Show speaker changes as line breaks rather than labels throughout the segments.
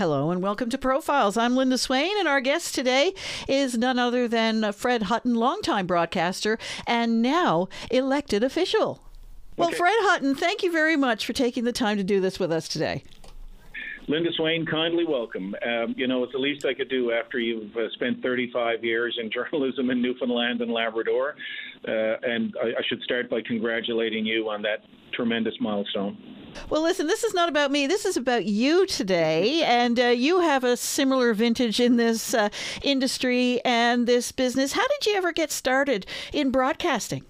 Hello and welcome to Profiles. I'm Linda Swain, and our guest today is none other than Fred Hutton, longtime broadcaster and now elected official. Well,
Okay.
Fred Hutton, thank you very much for taking the time to do this with us today.
Linda Swain, kindly welcome. Um, you know, it's the least I could do after you've uh, spent 35 years in journalism in Newfoundland and Labrador. Uh, and I, I should start by congratulating you on that tremendous milestone.
Well, listen, this is not about me. This is about you today. And uh, you have a similar vintage in this uh, industry and this business. How did you ever get started in broadcasting?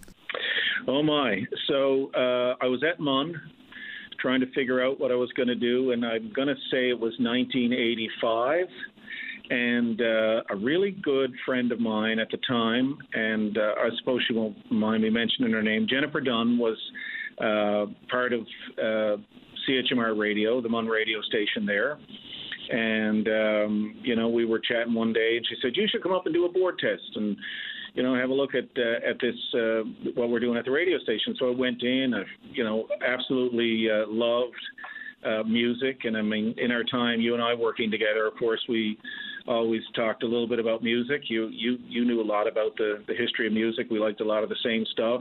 Oh, my. So uh, I was at MUN trying to figure out what I was going to do, and I'm going to say it was 1985. And uh, a really good friend of mine at the time, and uh, I suppose she won't mind me mentioning her name, Jennifer Dunn, was uh, part of uh, CHMR Radio, the MUN radio station there. And, um, you know, we were chatting one day, and she said, You should come up and do a board test. And, you know, have a look at uh, at this uh, what we're doing at the radio station. So I went in. I, you know, absolutely uh, loved uh, music, and I mean, in our time, you and I working together, of course, we always talked a little bit about music. You you you knew a lot about the the history of music. We liked a lot of the same stuff.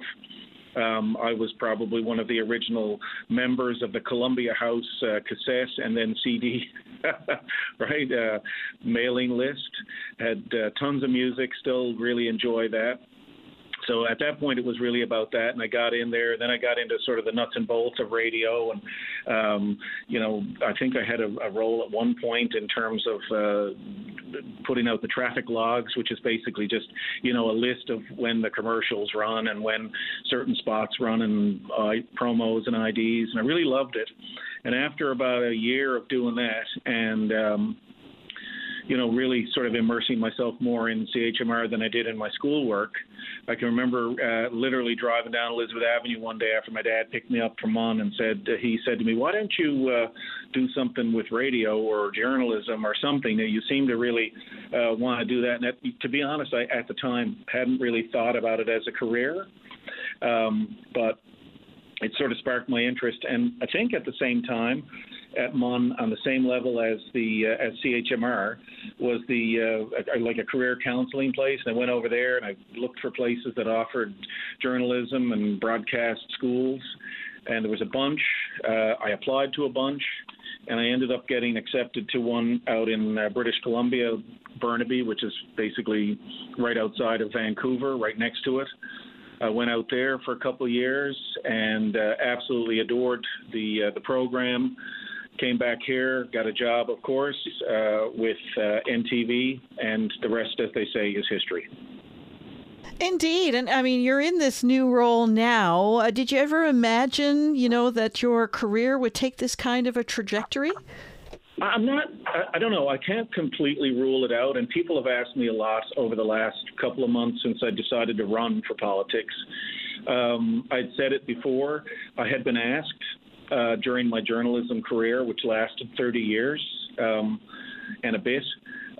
Um, I was probably one of the original members of the Columbia House uh, cassette and then CD, right? Uh, mailing list. Had uh, tons of music. Still really enjoy that. So at that point, it was really about that, and I got in there. Then I got into sort of the nuts and bolts of radio, and um, you know, I think I had a, a role at one point in terms of uh, putting out the traffic logs, which is basically just you know a list of when the commercials run and when certain spots run and uh, promos and IDs, and I really loved it. And after about a year of doing that, and um, you know, really sort of immersing myself more in CHMR than I did in my schoolwork. I can remember uh, literally driving down Elizabeth Avenue one day after my dad picked me up from on and said uh, he said to me, "Why don't you uh, do something with radio or journalism or something? You seem to really uh, want to do that." And that, to be honest, I at the time hadn't really thought about it as a career, um, but it sort of sparked my interest. And I think at the same time, at MUN on the same level as the uh, as CHMR was the uh, like a career counseling place. And I went over there and I looked for places that offered journalism and broadcast schools. And there was a bunch. Uh, I applied to a bunch, and I ended up getting accepted to one out in uh, British Columbia, Burnaby, which is basically right outside of Vancouver, right next to it. I went out there for a couple of years and uh, absolutely adored the uh, the program. Came back here, got a job, of course, uh, with uh, NTV, and the rest, as they say, is history.
Indeed, and I mean, you're in this new role now. Uh, did you ever imagine, you know, that your career would take this kind of a trajectory?
I'm not. I- I don't know. I can't completely rule it out. And people have asked me a lot over the last couple of months since I decided to run for politics. Um, I'd said it before. I had been asked uh, during my journalism career, which lasted 30 years um, and a bit.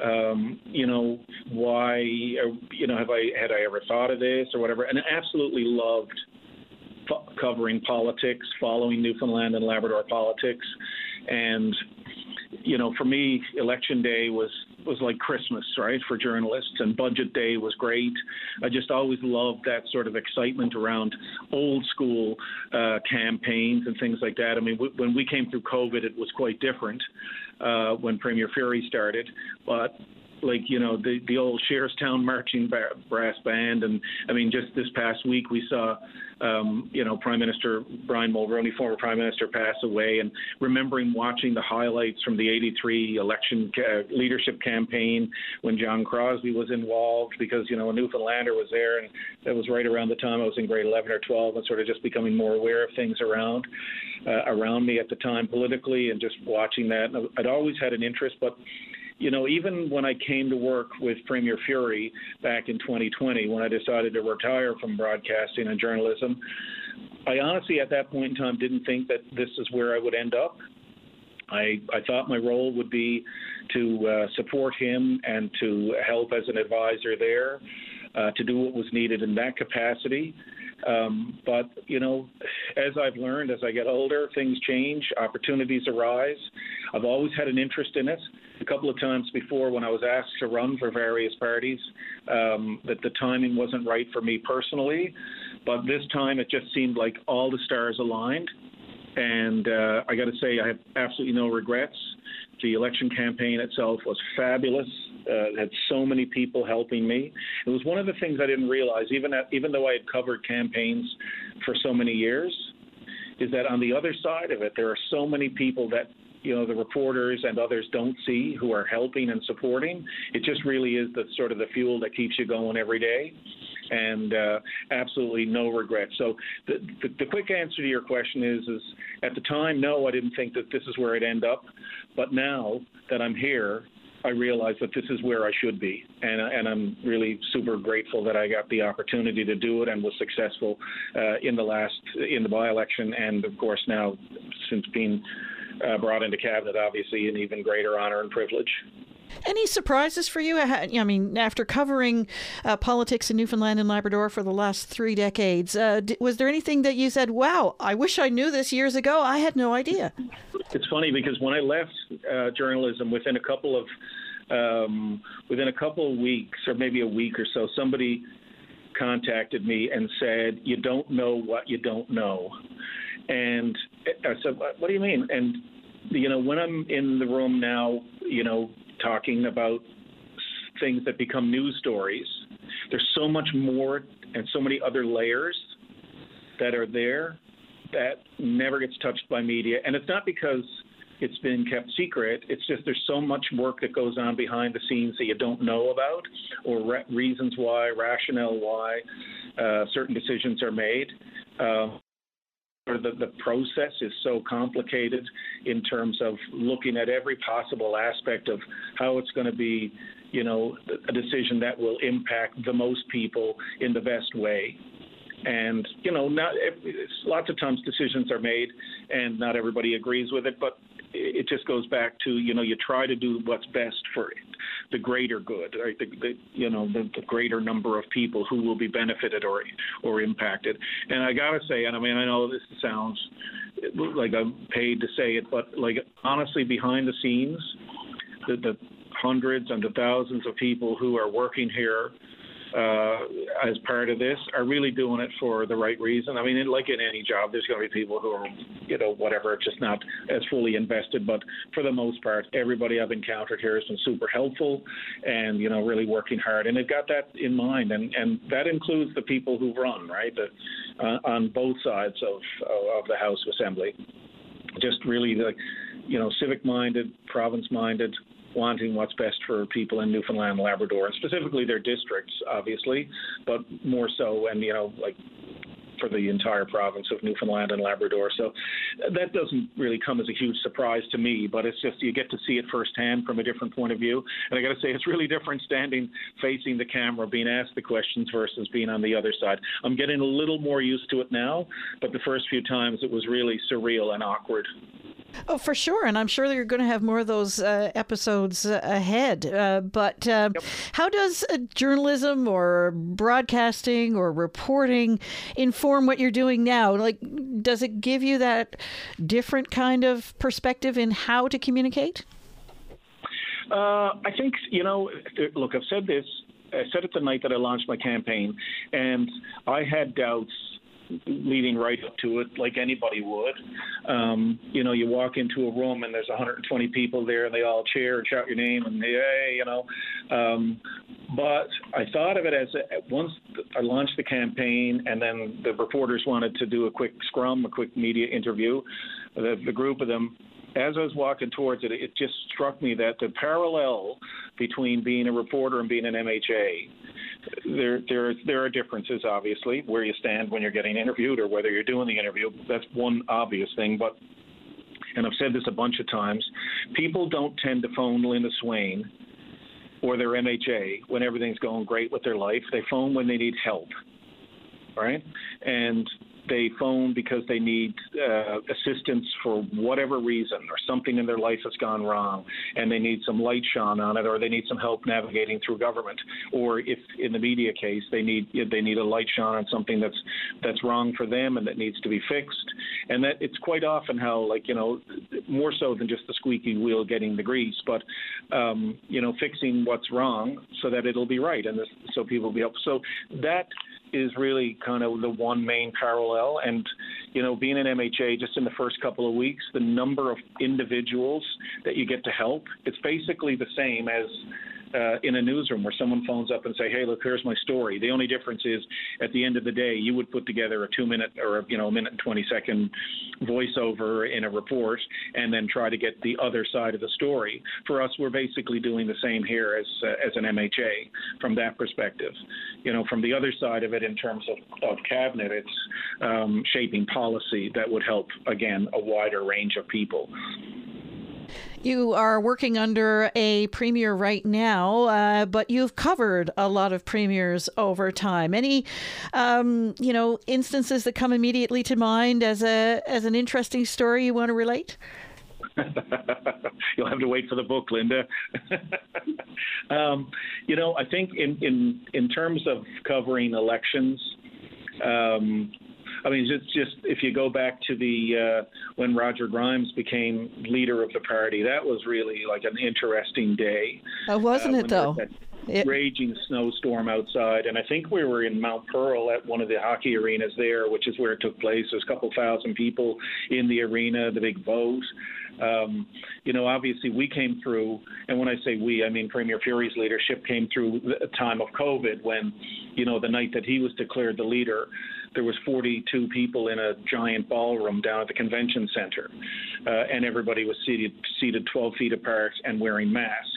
Um, you know why? uh, You know, have I had I ever thought of this or whatever? And I absolutely loved fo- covering politics, following Newfoundland and Labrador politics, and you know, for me, election day was was like Christmas, right, for journalists, and budget day was great. I just always loved that sort of excitement around old school uh, campaigns and things like that. I mean, w- when we came through COVID, it was quite different uh, when Premier Furey started, but like you know the the old Shearstown marching brass band, and I mean just this past week we saw um, you know Prime Minister Brian Mulroney, former Prime Minister, pass away, and remembering watching the highlights from the '83 election ca- leadership campaign when John Crosbie was involved, because you know a Newfoundlander was there, and that was right around the time I was in grade 11 or 12, and sort of just becoming more aware of things around uh, around me at the time politically, and just watching that. And I'd always had an interest, but you know, even when I came to work with Premier Furey back in 2020, when I decided to retire from broadcasting and journalism, I honestly at that point in time didn't think that this is where I would end up. I, I thought my role would be to uh, support him and to help as an advisor there, uh, to do what was needed in that capacity. Um, but you know, as I've learned as I get older, things change, opportunities arise. I've always had an interest in it. A couple of times before, when I was asked to run for various parties, um, that the timing wasn't right for me personally. But this time, it just seemed like all the stars aligned. And uh, I got to say, I have absolutely no regrets. The election campaign itself was fabulous. Uh, had so many people helping me. It was one of the things I didn't realize, even at, even though I had covered campaigns for so many years, is that on the other side of it, there are so many people that you know the reporters and others don't see who are helping and supporting. It just really is the sort of the fuel that keeps you going every day and uh, absolutely no regrets. So the, the, the, quick answer to your question is, is at the time, no, I didn't think that this is where I'd end up. But now that I'm here, I realize that this is where I should be, and and I'm really super grateful that I got the opportunity to do it and was successful uh, in the last in the by-election, and of course now since being uh, brought into cabinet, obviously an even greater honor and privilege.
Any surprises for you? I mean, after covering uh, politics in Newfoundland and Labrador for the last three decades, uh, was there anything that you said, "Wow, I wish I knew this years ago"? I had no idea.
It's funny because when I left uh, journalism, within a couple of um, within a couple of weeks, or maybe a week or so, somebody contacted me and said, "You don't know what you don't know," and I said, "What do you mean?" And you know, when I'm in the room now, you know, talking about things that become news stories. There's so much more and so many other layers that are there that never gets touched by media. And it's not because it's been kept secret. It's just there's so much work that goes on behind the scenes that you don't know about, or re- reasons why, rationale why uh, certain decisions are made. Uh, the, the process is so complicated in terms of looking at every possible aspect of how it's going to be, you know, a decision that will impact the most people in the best way. And you know, not eh, lots of times decisions are made, and not everybody agrees with it. But it just goes back to you know you try to do what's best for the greater good, right? The, the you know the, the, greater number of people who will be benefited or or impacted. And I gotta say, and I mean I know this sounds like I'm paid to say it, but like honestly, behind the scenes, the, the hundreds and the thousands of people who are working here uh, as part of this are really doing it for the right reason. I mean, like in any job, there's going to be people who are, you know, whatever, just not as fully invested. But for the most part, everybody I've encountered here has been super helpful and, you know, really working hard. And they've got that in mind. And, and that includes the people who run, right, the, uh, on both sides of, of the House of Assembly. Just really, like, you know, civic minded, province minded, wanting what's best for people in Newfoundland and Labrador, and specifically their districts, obviously, but more so, and you know, like for the entire province of Newfoundland and Labrador. So that doesn't really come as a huge surprise to me, but it's just you get to see it firsthand from a different point of view. And I got to say, it's really different standing facing the camera, being asked the questions versus being on the other side. I'm getting a little more used to it now, but the first few times it was really surreal and awkward.
Oh, for sure. And I'm sure you're going to have more of those uh, episodes uh, ahead. Uh, but uh, yep. how does uh, journalism or broadcasting or reporting inform what you're doing now? Like, does it give you that different kind of perspective in how to communicate?
Uh, I think, you know, look, I've said this. I said it the night that I launched my campaign, and I had doubts leading right up to it, like anybody would. Um, you know, you walk into a room and there's 120 people there, and they all cheer and shout your name and hey, you know. Um, but I thought of it as a, once I launched the campaign, and then the reporters wanted to do a quick scrum, a quick media interview. The, the group of them as I was walking towards it, it just struck me that the parallel between being a reporter and being an MHA there there there are differences obviously where you stand when you're getting interviewed or whether you're doing the interview. That's one obvious thing, but and I've said this a bunch of times, people don't tend to phone Linda Swain or their MHA when everything's going great with their life. They phone when they need help, right? And they phone because they need uh, assistance for whatever reason, or something in their life has gone wrong, and they need some light shone on it, or they need some help navigating through government, or if in the media case they need they need a light shone on something that's that's wrong for them and that needs to be fixed, and that it's quite often how like you know more so than just the squeaky wheel getting the grease, but um, you know fixing what's wrong so that it'll be right, and this, so people will be helped. So that is really kind of the one main parallel. And, you know, being an MHA, just in the first couple of weeks, the number of individuals that you get to help, it's basically the same as uh, in a newsroom where someone phones up and say, "Hey, look, here's my story." The only difference is, at the end of the day, you would put together a two-minute or you know a minute and twenty-second voiceover in a report, and then try to get the other side of the story. For us, we're basically doing the same here as uh, as an MHA from that perspective. You know, from the other side of it, in terms of, of cabinet, it's um, shaping policy that would help again a wider range of people.
You are working under a premier right now, uh, but you've covered a lot of premiers over time. Any, um, you know, instances that come immediately to mind as a as an interesting story you want to relate?
You'll have to wait for the book, Linda. um, you know, I think in in in terms of covering elections. Um, I mean, it's just if you go back to the uh, when Roger Grimes became leader of the party, that was really like an interesting day.
Oh, wasn't uh, it though?
It... Raging snowstorm outside, and I think we were in Mount Pearl at one of the hockey arenas there, which is where it took place. There's a couple thousand people in the arena, the big vote. Um, you know, obviously we came through, and when I say we, I mean Premier Furey's leadership came through a time of COVID when, you know, the night that he was declared the leader, there was 42 people in a giant ballroom down at the convention center, uh, and everybody was seated seated 12 feet apart and wearing masks.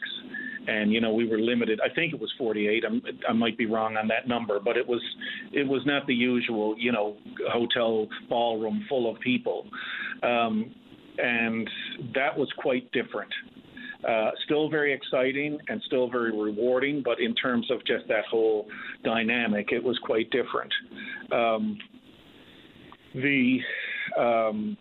And you know we were limited. I think it was 48. I'm, I might be wrong on that number, but it was it was not the usual you know hotel ballroom full of people. Um, and that was quite different. Uh, still very exciting and still very rewarding, but in terms of just that whole dynamic, it was quite different. Um, the um,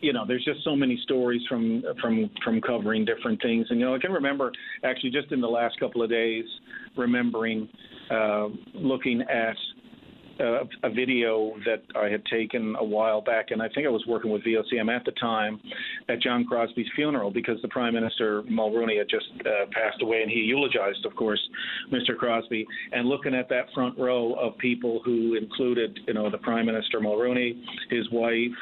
you know, there's just so many stories from from from covering different things, and you know, I can remember actually just in the last couple of days, remembering uh, looking at a, a video that I had taken a while back, and I think I was working with VOCM at the time at John Crosbie's funeral because the Prime Minister Mulroney had just uh, passed away, and he eulogized, of course, Mr. Crosbie. And looking at that front row of people who included, you know, the Prime Minister Mulroney, his wife,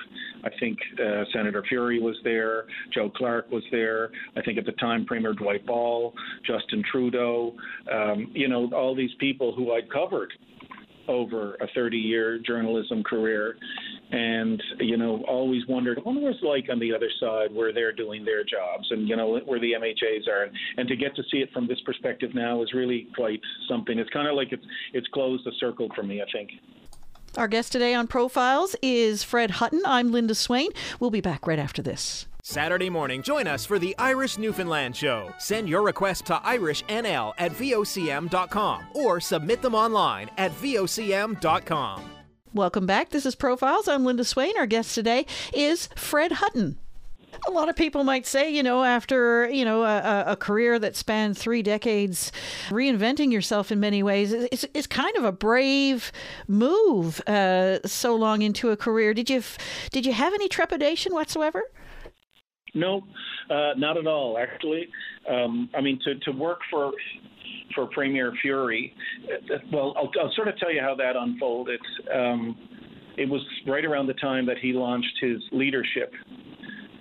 I think uh, Senator Furey was there, Joe Clark was there, I think at the time Premier Dwight Ball, Justin Trudeau, um, you know, all these people who I'd covered over a 30 year journalism career and you know always wondered what was like on the other side where they're doing their jobs and you know where the MHAs are and to get to see it from this perspective now is really quite something it's kind of like it's it's closed a circle for me I think
our guest today on Profiles is Fred Hutton. I'm Linda Swain. We'll be back right after this.
Saturday morning, join us for the Irish Newfoundland Show. Send your request to irishnl at vocm.com or submit them online at vocm.com.
Welcome back. This is Profiles. I'm Linda Swain. Our guest today is Fred Hutton. A lot of people might say, you know, after you know a, a career that spanned three decades, reinventing yourself in many ways is, is kind of a brave move. Uh, so long into a career, did you did you have any trepidation whatsoever?
No, uh, not at all. Actually, um, I mean to to work for for Premier Furey. Well, I'll, I'll sort of tell you how that unfolded. Um, it was right around the time that he launched his leadership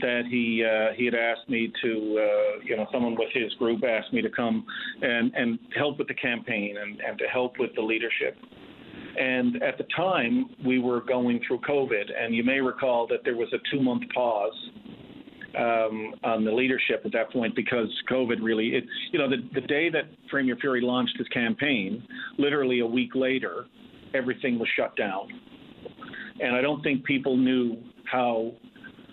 that he uh, he had asked me to uh, you know someone with his group asked me to come and and help with the campaign and and to help with the leadership. And at the time, we were going through COVID, and you may recall that there was a two month pause um, on the leadership at that point because COVID really, it, you know, the, the day that Premier Furey launched his campaign, literally a week later, everything was shut down. And I don't think people knew how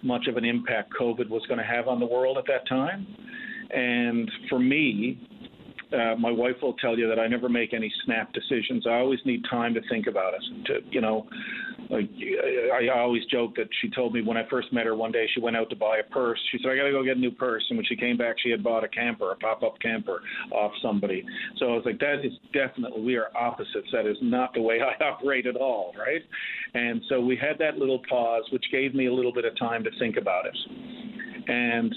much of an impact COVID was going to have on the world at that time. And for me, uh, my wife will tell you that I never make any snap decisions. I always need time to think about it. To you know, I always joke that she told me when I first met her one day she went out to buy a purse. She said I got to go get a new purse, and when she came back, she had bought a camper, a pop-up camper, off somebody. So I was like, that is definitely we are opposites. That is not the way I operate at all, right? And so we had that little pause, which gave me a little bit of time to think about it, and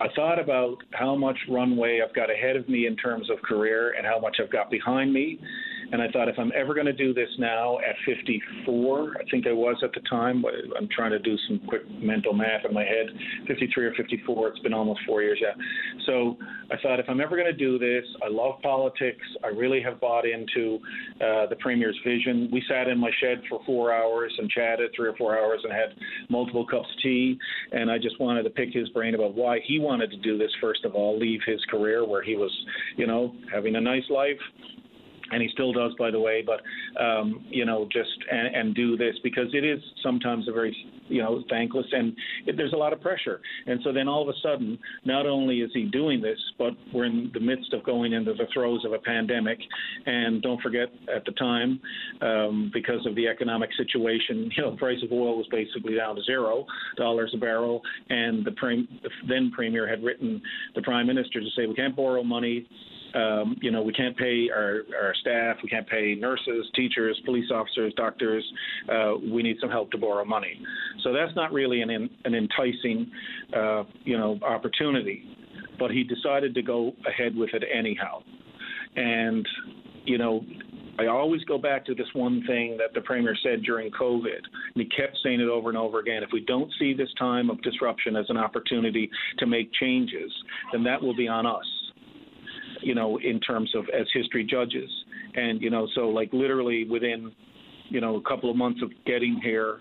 I thought about how much runway I've got ahead of me in terms of career and how much I've got behind me. And I thought if I'm ever going to do this now at 54, I think I was at the time, I'm trying to do some quick mental math in my head 53 or 54, it's been almost four years, yeah. So I thought if I'm ever going to do this, I love politics. I really have bought into uh, the Premier's vision. We sat in my shed for four hours and chatted three or four hours and had multiple cups of tea. And I just wanted to pick his brain about why he wanted to do this, first of all, leave his career where he was, you know, having a nice life and he still does, by the way. But um, you know, just and, and, do this because it is sometimes a very you know thankless, and it, there's a lot of pressure. And so then all of a sudden, not only is he doing this, but we're in the midst of going into the throes of a pandemic. And don't forget, at the time, um, because of the economic situation, you know, the price of oil was basically down to zero dollars a barrel, and the, prim- the then premier had written the prime minister to say we can't borrow money um, you know, we can't pay our, our staff, we can't pay nurses, teachers, police officers, doctors. Uh, we need some help to borrow money. So that's not really an, an enticing, uh, you know, opportunity. But he decided to go ahead with it anyhow. And, you know, I always go back to this one thing that the Premier said during COVID, and he kept saying it over and over again. If we don't see this time of disruption as an opportunity to make changes, then that will be on us you know, in terms of as history judges. And, you know, so like literally within, you know, a couple of months of getting here,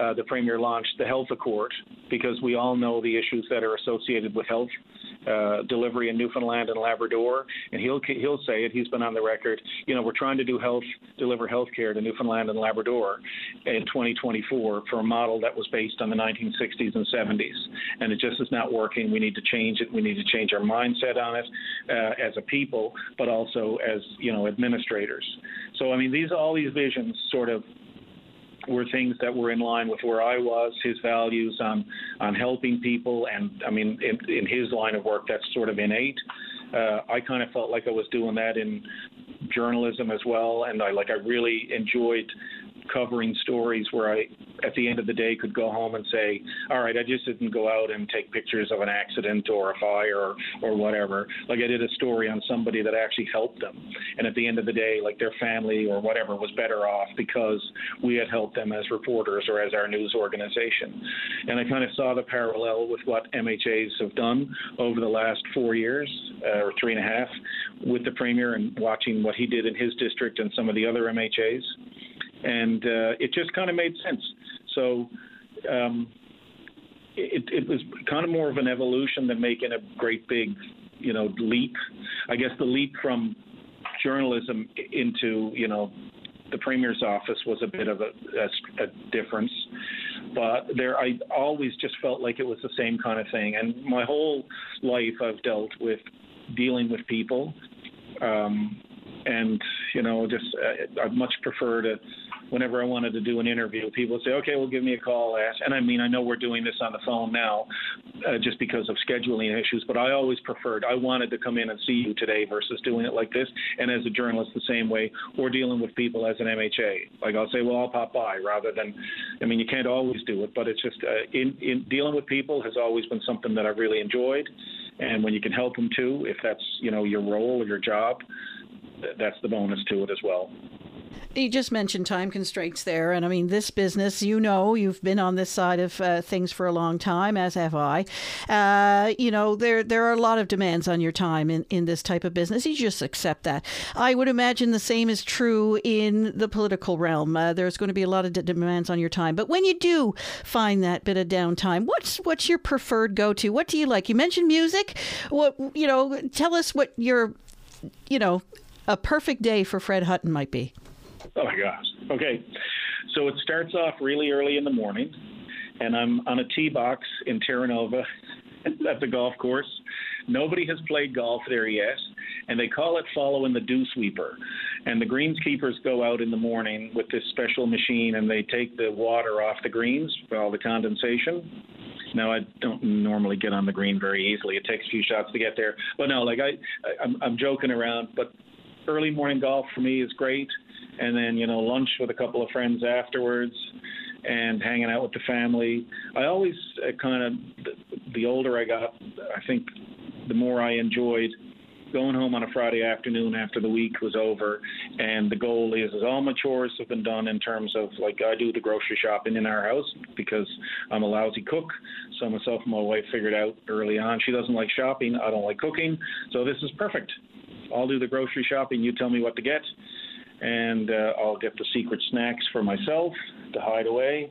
uh, the Premier launched the Health Accord because we all know the issues that are associated with health uh, delivery in Newfoundland and Labrador, and he'll he'll say it. He's been on the record. You know, we're trying to do health, deliver health care to Newfoundland and Labrador in 2024 for a model that was based on the 1960s and 70s, and it just is not working. We need to change it. We need to change our mindset on it uh, as a people, but also as you know administrators. So I mean, these all these visions sort of were things that were in line with where I was, his values on on helping people, and I mean, in, in his line of work, that's sort of innate. Uh, I kind of felt like I was doing that in journalism as well, and I like I really enjoyed covering stories where I, at the end of the day, could go home and say, all right, I just didn't go out and take pictures of an accident or a fire or, or whatever. Like I did a story on somebody that actually helped them. And at the end of the day, like their family or whatever was better off because we had helped them as reporters or as our news organization. And I kind of saw the parallel with what MHAs have done over the last four years uh, or three and a half with the Premier and watching what he did in his district and some of the other MHAs and uh, it just kind of made sense. So um, it, it was kind of more of an evolution than making a great big, you know, leap. I guess the leap from journalism into, you know, the premier's office was a bit of a, a, a difference, but there I always just felt like it was the same kind of thing. And my whole life I've dealt with dealing with people, um, and you know, just uh, I'd much prefer to whenever I wanted to do an interview, people would say, okay, well, give me a call, ask. And I mean, I know we're doing this on the phone now uh, just because of scheduling issues, but I always preferred, I wanted to come in and see you today versus doing it like this. And as a journalist, the same way, or dealing with people as an MHA. Like I'll say, well, I'll pop by rather than, I mean, you can't always do it, but it's just uh, in, in dealing with people has always been something that I've really enjoyed. And when you can help them too, if that's, you know, your role or your job, that's the bonus to it as well.
You just mentioned time constraints there, and I mean this business. You know, you've been on this side of uh, things for a long time, as have I. Uh, you know, there there are a lot of demands on your time in, in this type of business. You just accept that. I would imagine the same is true in the political realm. Uh, there's going to be a lot of d- demands on your time, but when you do find that bit of downtime, what's what's your preferred go to? What do you like? You mentioned music. What you know? Tell us what your you know a perfect day for Fred Hutton might be.
Oh my gosh. Okay. So it starts off really early in the morning, and I'm on a tee box in Terra Nova at the golf course. Nobody has played golf there yet, and they call it following the dew sweeper. And the greenskeepers go out in the morning with this special machine, and they take the water off the greens for all the condensation. Now I don't normally get on the green very easily. It takes a few shots to get there, but no, like I, I I'm, I'm joking around. But early morning golf for me is great, and then you know lunch with a couple of friends afterwards and hanging out with the family. I always uh, kind of, the older I got, I think the more I enjoyed going home on a Friday afternoon after the week was over, and the goal is, is all my chores have been done in terms of like I do the grocery shopping in our house because I'm a lousy cook. So myself and my wife figured out early on she doesn't like shopping, I don't like cooking, so this is perfect. I'll do the grocery shopping. You tell me what to get, and uh, I'll get the secret snacks for myself to hide away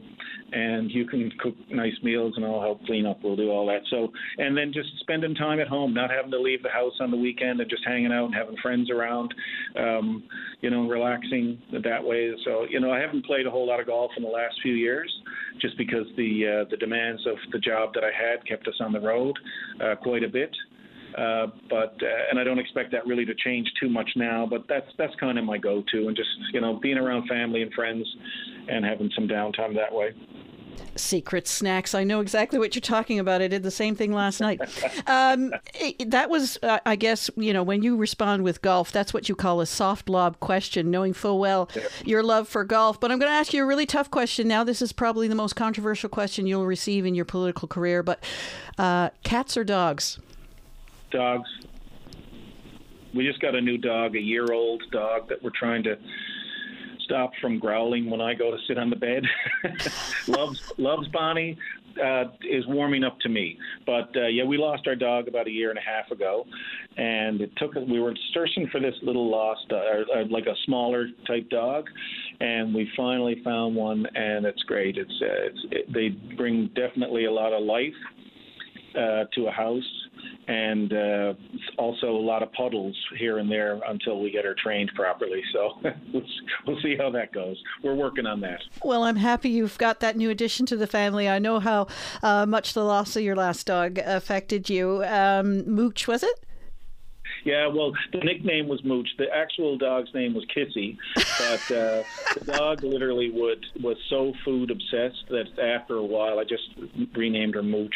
and you can cook nice meals and I'll help clean up. We'll do all that. So, and then just spending time at home, not having to leave the house on the weekend and just hanging out and having friends around, um, you know, relaxing that way. So, you know, I haven't played a whole lot of golf in the last few years just because the uh, the demands of the job that I had kept us on the road uh, quite a bit. Uh, but uh, and I don't expect that really to change too much now. But that's that's kind of my go-to, and just you know being around family and friends, and having some downtime that way
secret snacks. I know exactly what you're talking about. I did the same thing last night. Um, that was, uh, I guess, you know, when you respond with golf, that's what you call a soft lob question, knowing full well your love for golf. But I'm going to ask you a really tough question now. This is probably the most controversial question you'll receive in your political career. But uh, cats or dogs?
Dogs. We just got a new dog, a year old dog that we're trying to stop from growling when I go to sit on the bed. loves loves Bonnie. Uh, is warming up to me. But uh, yeah, we lost our dog about a year and a half ago, and it took. We were searching for this little lost, uh, uh, like a smaller type dog, and we finally found one, and it's great. It's, uh, it's it, they bring definitely a lot of life uh, to a house and uh, also a lot of puddles here and there until we get her trained properly. So we'll see how that goes. We're working on that.
Well, I'm happy you've got that new addition to the family. I know how uh, much the loss of your last dog affected you. Um, Mooch, was it?
Yeah, well, the nickname was Mooch. The actual dog's name was Kissy, but uh, the dog literally would was so food obsessed that after a while, I just renamed her Mooch.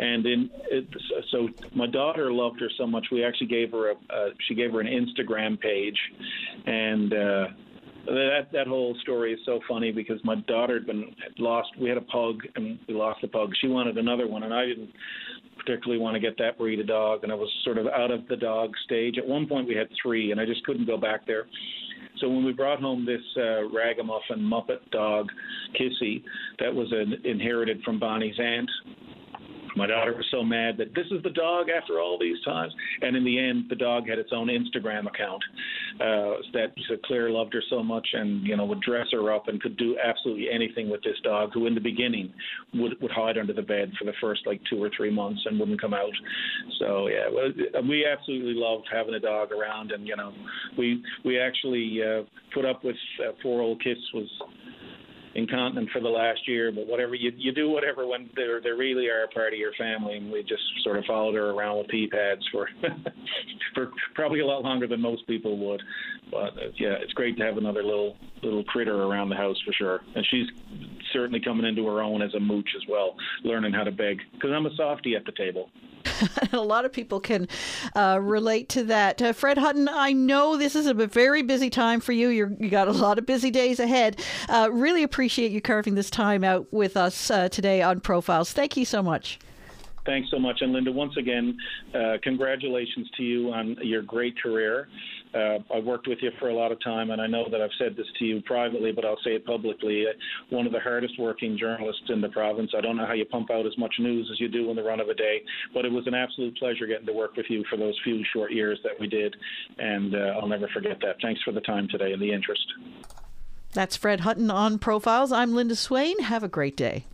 And in it, so my daughter loved her so much, we actually gave her a uh, she gave her an Instagram page, and. Uh, that that whole story is so funny because my daughter had been lost. We had a pug and we lost the pug. She wanted another one, and I didn't particularly want to get that breed of dog, and I was sort of out of the dog stage. At one point, we had three, and I just couldn't go back there. So when we brought home this uh, ragamuffin Muppet dog, Kissy, that was an, inherited from Bonnie's aunt, my daughter was so mad that this is the dog after all these times. And in the end, the dog had its own Instagram account uh, that Claire loved her so much and, you know, would dress her up and could do absolutely anything with this dog, who in the beginning would, would hide under the bed for the first like two or three months and wouldn't come out. So, yeah, we absolutely loved having a dog around. And, you know, we, we actually uh, put up with uh, poor old Kiss was incontinent for the last year, but whatever you you do whatever when they're they really are a part of your family, and we just sort of followed her around with pee pads for for probably a lot longer than most people would. But uh, yeah, it's great to have another little little critter around the house for sure, and she's certainly coming into her own as a mooch as well, learning how to beg because I'm a softie at the table.
a lot of people can uh, relate to that. Uh, Fred Hutton, I know this is a very busy time for you. You're, you got a lot of busy days ahead. Uh, really appreciate you carving this time out with us uh, today on Profiles. Thank you so much.
Thanks so much. And Linda, once again, uh, congratulations to you on your great career. Uh, I've worked with you for a lot of time, and I know that I've said this to you privately, but I'll say it publicly. Uh, one of the hardest working journalists in the province. I don't know how you pump out as much news as you do in the run of a day, but it was an absolute pleasure getting to work with you for those few short years that we did, and uh, I'll never forget that. Thanks for the time today and the interest.
That's Fred Hutton on Profiles. I'm Linda Swain. Have a great day.